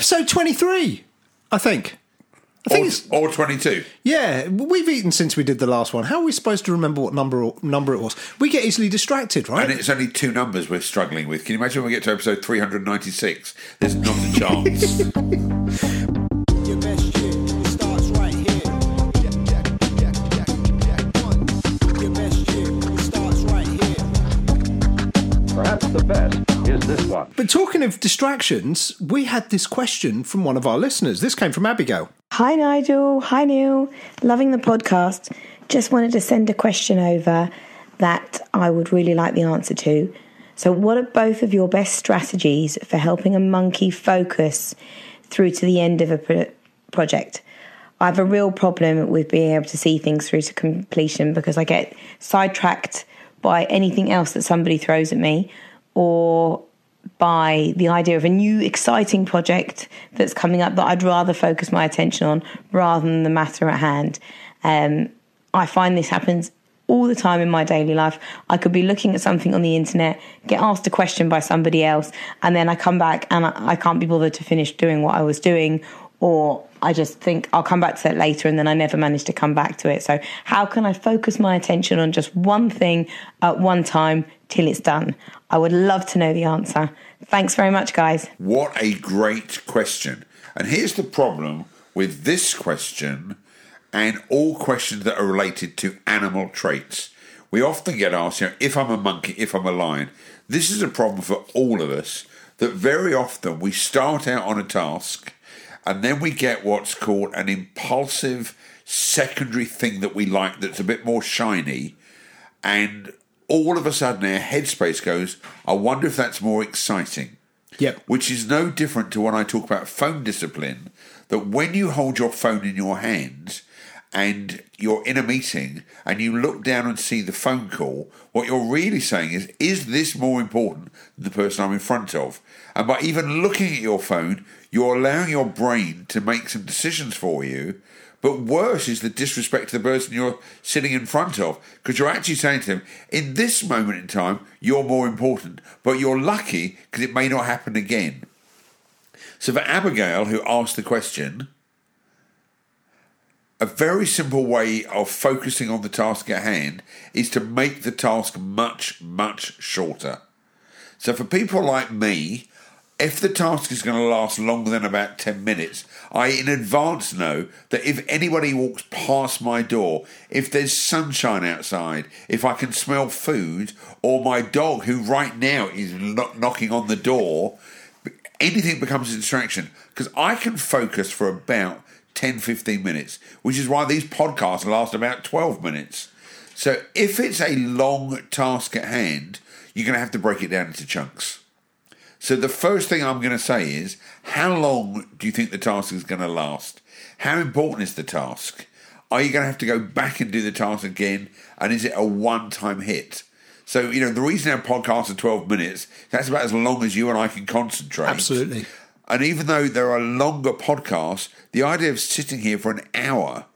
Episode 23, I think. I think Or, it's or 22. yeah. We've eaten since we did the last one. How are we supposed to remember what number number it was? We get easily distracted, right? And it's only two numbers we're struggling with. Can you imagine when we get to episode 396? There's not a chance. the best is this one. But talking of distractions, we had this question from one of our listeners. This came from Abigail. Hi, Nigel. Hi, Neil. Loving the podcast. Just wanted to send a question over that I would really like the answer to. So, what are both of your best strategies for helping a monkey focus through to the end of a pro- project? I have a real problem with being able to see things through to completion because I get sidetracked by anything else that somebody throws at me or by the idea of a new exciting project that's coming up that I'd rather focus my attention on rather than the matter at hand. Um, I find this happens all the time in my daily life. I could be looking at something on the internet, get asked a question by somebody else, and then I come back and I, I can't be bothered to finish doing what I was doing, or I just think I'll come back to that later and then I never manage to come back to it. So, how can I focus my attention on just one thing at one time till it's done? I would love to know the answer. Thanks very much, guys. What a great question. And here's the problem with this question and all questions that are related to animal traits. We often get asked, you know, if I'm a monkey, if I'm a lion. This is a problem for all of us that very often we start out on a task and then we get what's called an impulsive secondary thing that we like that's a bit more shiny and all of a sudden our headspace goes, I wonder if that's more exciting Yep. which is no different to when I talk about phone discipline. That when you hold your phone in your hand and you're in a meeting and you look down and see the phone call, what you're really saying is, is this more important than the person I'm in front of? And by even looking at your phone, you're allowing your brain to make some decisions for you. But worse is the disrespect to the person you're sitting in front of, because you're actually saying to them, in this moment in time, you're more important, but you're lucky because it may not happen again. So for Abigail, who asked the question, a very simple way of focusing on the task at hand is to make the task much, much shorter. So for people like me, if the task is going to last longer than about 10 minutes, I in advance know that if anybody walks past my door, if there's sunshine outside, if I can smell food, or my dog, who right now is knocking on the door, anything becomes a distraction because I can focus for about 10 15 minutes, which is why these podcasts last about 12 minutes. So if it's a long task at hand, you're going to have to break it down into chunks. So the first thing I'm going to say is, how long do you think the task is going to last? How important is the task? Are you going to have to go back and do the task again? And is it a one-time hit? So you know the reason our podcast are 12 minutes. That's about as long as you and I can concentrate. Absolutely. And even though there are longer podcasts, the idea of sitting here for an hour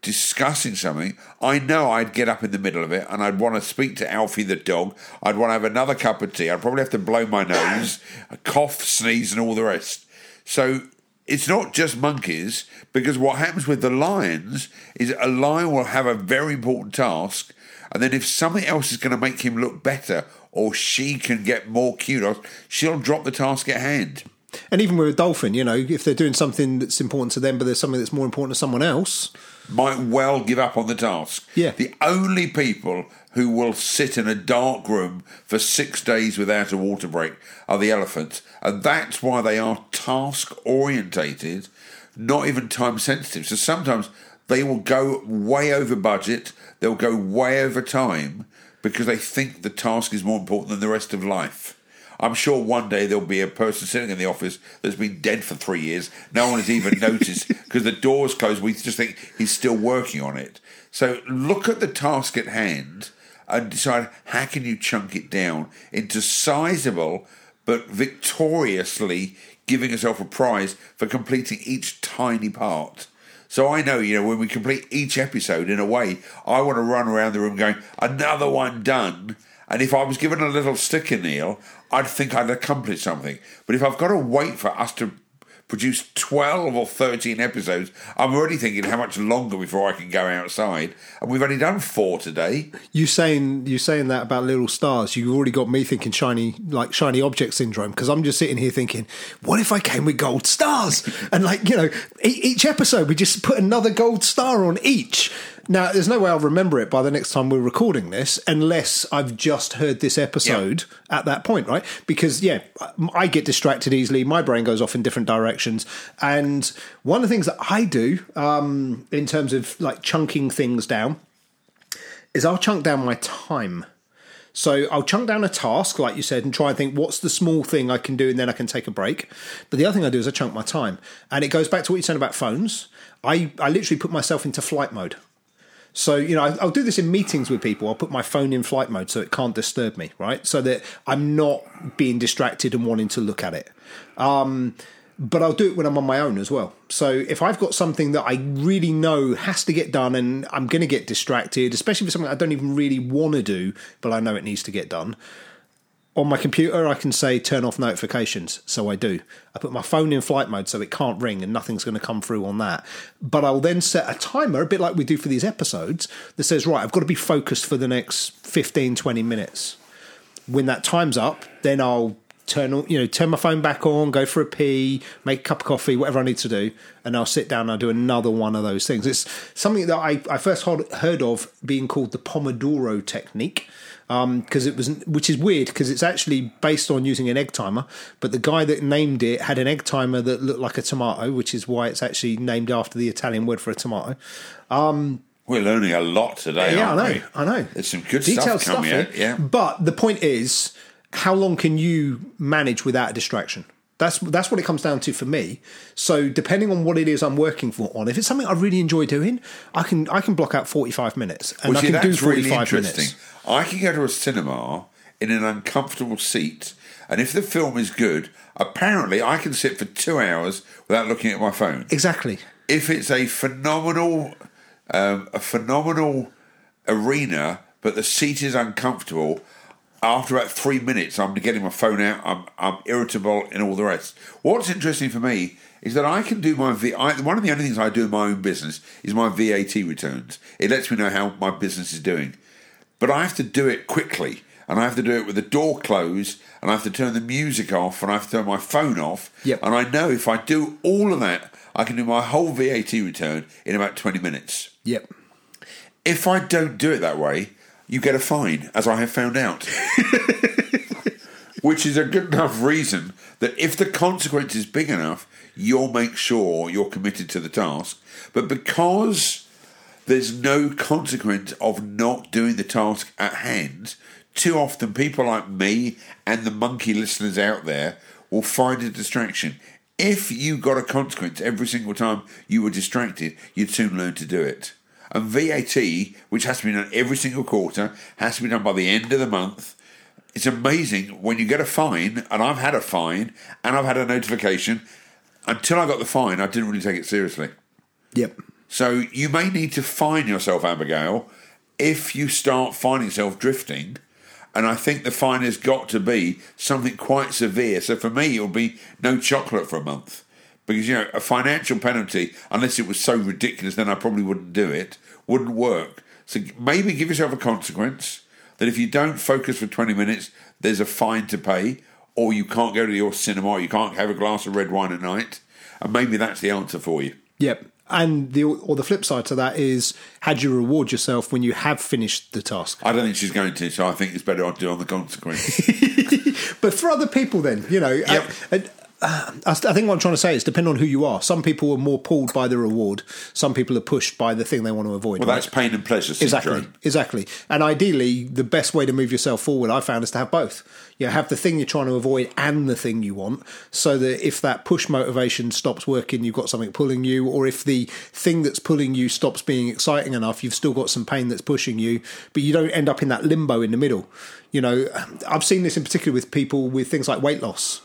discussing something, I know I'd get up in the middle of it and I'd want to speak to Alfie the dog. I'd want to have another cup of tea. I'd probably have to blow my nose, cough, sneeze, and all the rest. So it's not just monkeys, because what happens with the lions is a lion will have a very important task, and then if something else is going to make him look better or she can get more kudos, she'll drop the task at hand. And even with a dolphin, you know, if they're doing something that's important to them, but there's something that's more important to someone else, might well give up on the task. Yeah. The only people who will sit in a dark room for six days without a water break are the elephants. And that's why they are task orientated, not even time sensitive. So sometimes they will go way over budget, they'll go way over time because they think the task is more important than the rest of life. I'm sure one day there'll be a person sitting in the office that's been dead for three years. No one has even noticed because the door's closed. We just think he's still working on it. So look at the task at hand and decide how can you chunk it down into sizable but victoriously giving yourself a prize for completing each tiny part. So I know, you know, when we complete each episode in a way, I want to run around the room going, another one done. And if I was given a little sticker, Neil, I'd think I'd accomplished something. But if I've got to wait for us to produce 12 or 13 episodes, I'm already thinking how much longer before I can go outside. And we've only done four today. You saying you saying that about little stars? you've already got me thinking shiny, like shiny object syndrome. Because I'm just sitting here thinking, what if I came with gold stars? and like you know, each episode we just put another gold star on each. Now, there's no way I'll remember it by the next time we're recording this, unless I've just heard this episode at that point, right? Because yeah, I get distracted easily. My brain goes off in different directions, and one of the things that I do um, in terms of like chunking things down is I'll chunk down my time. So I'll chunk down a task, like you said, and try and think what's the small thing I can do, and then I can take a break. But the other thing I do is I chunk my time, and it goes back to what you said about phones. I I literally put myself into flight mode. So you know, I'll do this in meetings with people. I'll put my phone in flight mode so it can't disturb me, right? So that I'm not being distracted and wanting to look at it. Um, but I'll do it when I'm on my own as well. So if I've got something that I really know has to get done and I'm going to get distracted, especially for something I don't even really want to do, but I know it needs to get done, on my computer I can say turn off notifications. So I do. I put my phone in flight mode so it can't ring and nothing's going to come through on that. But I'll then set a timer, a bit like we do for these episodes, that says, right, I've got to be focused for the next 15, 20 minutes when that time's up, then I'll turn on, you know, turn my phone back on, go for a pee, make a cup of coffee, whatever I need to do, and I'll sit down and I'll do another one of those things. It's something that I, I first heard, of being called the Pomodoro technique. Because it was, which is weird, because it's actually based on using an egg timer. But the guy that named it had an egg timer that looked like a tomato, which is why it's actually named after the Italian word for a tomato. Um, We're learning a lot today, Yeah, I know. we? I know. There's some good Detailed stuff coming here. out. Yeah. But the point is, how long can you manage without a distraction? That's that's what it comes down to for me. So depending on what it is I'm working for on, if it's something I really enjoy doing, I can I can block out 45 minutes and Well, I see, can do that's really 45 interesting. minutes. I can go to a cinema in an uncomfortable seat, and if the film is good, apparently I can sit for two hours without looking at my phone. Exactly. If it's a phenomenal, um, a phenomenal arena, but the seat is uncomfortable. After about three minutes, I'm getting my phone out. I'm, I'm irritable and all the rest. What's interesting for me is that I can do my V. I, one of the only things I do in my own business is my VAT returns. It lets me know how my business is doing, but I have to do it quickly, and I have to do it with the door closed, and I have to turn the music off, and I have to turn my phone off. Yep. And I know if I do all of that, I can do my whole VAT return in about twenty minutes. Yep. If I don't do it that way, you get a fine, as I have found out. Which is a good enough reason that if the consequence is big enough, you'll make sure you're committed to the task. But because there's no consequence of not doing the task at hand, too often people like me and the monkey listeners out there will find a distraction. If you got a consequence every single time you were distracted, you'd soon learn to do it. And VAT, which has to be done every single quarter, has to be done by the end of the month. It's amazing when you get a fine, and I've had a fine and I've had a notification. Until I got the fine, I didn't really take it seriously. Yep. So you may need to fine yourself, Abigail, if you start finding yourself drifting. And I think the fine has got to be something quite severe. So for me, it'll be no chocolate for a month. Because, you know, a financial penalty, unless it was so ridiculous, then I probably wouldn't do it, wouldn't work. So maybe give yourself a consequence that if you don't focus for 20 minutes, there's a fine to pay, or you can't go to your cinema, or you can't have a glass of red wine at night. And maybe that's the answer for you. Yep. And the or the flip side to that is, had you reward yourself when you have finished the task? I don't think she's going to, so I think it's better I do on the consequence. But for other people, then you know, Yep. uh, I, I think what I'm trying to say is, depend on who you are. Some people are more pulled by the reward. Some people are pushed by the thing they want to avoid. well, right? that's pain and pleasure syndrome. Exactly, exactly. And ideally, the best way to move yourself forward, I found, is to have both. You have the thing you're trying to avoid and the thing you want, so that if that push motivation stops working, you've got something pulling you, or if the thing that's pulling you stops being exciting enough, you've still got some pain that's pushing you, but you don't end up in that limbo in the middle. You know, I've seen this in particular with people with things like weight loss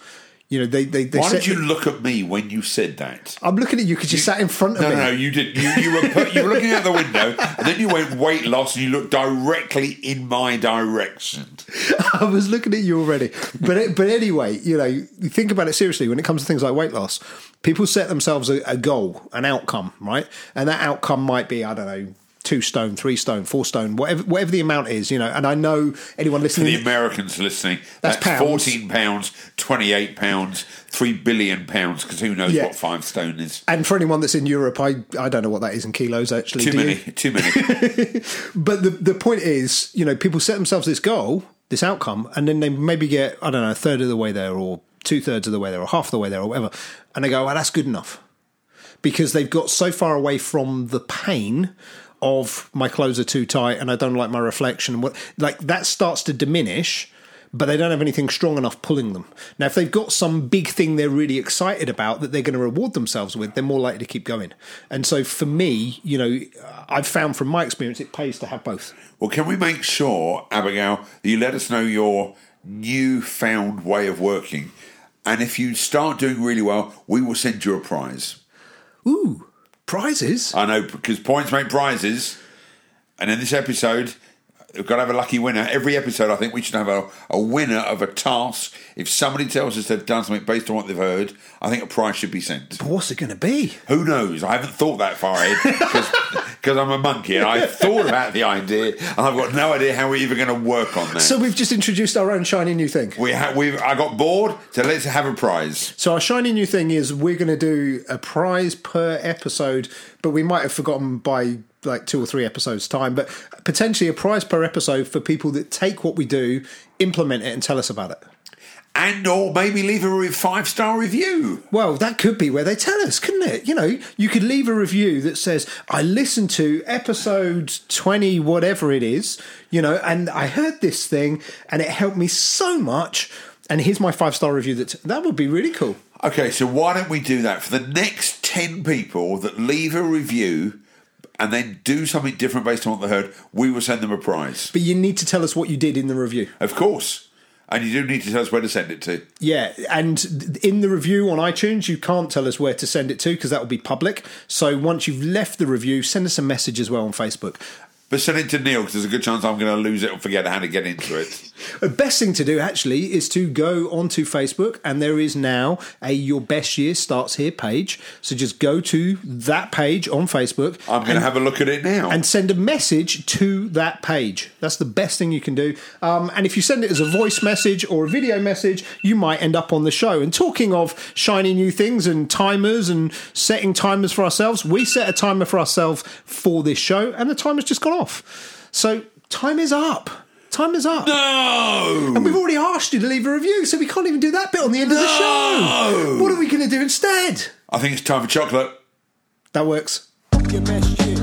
You know, they they, they Why did you the- look at me when you said that? I'm looking at you because you sat in front of No, me. no, no, you did. You, you were put, you were looking out the window, and then you went weight loss, and you looked directly in my direction. I was looking at you already. But it- but anyway, you know, think about it seriously when it comes to things like weight loss. People set themselves a, a goal, an outcome, right? And that outcome might be I don't know. Two stone, three stone, four stone, whatever, whatever the amount is, you know. And I know anyone For listening, the Americans listening, That's that's, pounds. fourteen pounds, twenty-eight pounds, three billion pounds. Because who knows Yeah. what five stone is? and for anyone that's in Europe, I I don't know what that is in kilos actually. Too do you? many, too many. But the the point is, you know, people set themselves this goal, this outcome, and then they maybe get I don't know a third of the way there, or two thirds of the way there, or half the way there, or whatever, and they go, "Well, that's good enough," because they've got so far away from the pain of my clothes are too tight and I don't like my reflection. What like that starts to diminish. But they don't have anything strong enough pulling them. Now, if they've got some big thing they're really excited about that they're going to reward themselves with, they're more likely to keep going. And so, for me, you know, I've found from my experience, it pays to have both. well, can we make sure, Abigail, that you let us know your new-found way of working? And if you start doing really well, we will send you a prize. Ooh, prizes. I know because points make prizes, and in this episode, we've got to have a lucky winner. Every episode, I think we should have a, a winner of a task. If somebody tells us they've done something based on what they've heard, I think a prize should be sent. But what's it going to be? Who knows? I haven't thought that far ahead because I'm a monkey and I thought about the idea and I've got no idea how we're even going to work on that. So we've just introduced our own shiny new thing. we ha- we've I got bored, so let's have a prize. So our shiny new thing is we're going to do a prize per episode, but we might have forgotten by like two or three episodes time, but potentially a prize per episode for people that take what we do, implement it, and tell us about it. And or maybe leave a five star review. Well, that could be where they tell us, couldn't it? You know, you could leave a review that says, I listened to episode 20, whatever it is, you know, and I heard this thing and it helped me so much. And here's my five star review. That that would be really cool. Okay, so why don't we do that for the next 10 people that leave a review and then do something different based on what they heard? We will send them a prize. But you need to tell us what you did in the review. Of course. And you do need to tell us where to send it to. Yeah, and in the review on iTunes, you can't tell us where to send it to because that will be public. So once you've left the review, send us a message as well on Facebook. But send it to Neil because there's a good chance I'm going to lose it or forget how to get into it. The best thing to do actually is to go onto Facebook, and there is now a Your Best Year Starts Here page. So just go to that page on Facebook. I'm going to have a look at it now. and send a message to that page. That's the best thing you can do. Um, and if you send it as a voice message or a video message, you might end up on the show. And talking of shiny new things and timers and setting timers for ourselves, we set a timer for ourselves for this show, and the timer's just gone off. So time is up. Time is up. no! And we've already asked you to leave a review, so we can't even do that bit on the end of the show. What are we going to do instead? I think it's time for chocolate. That works. Your best shit.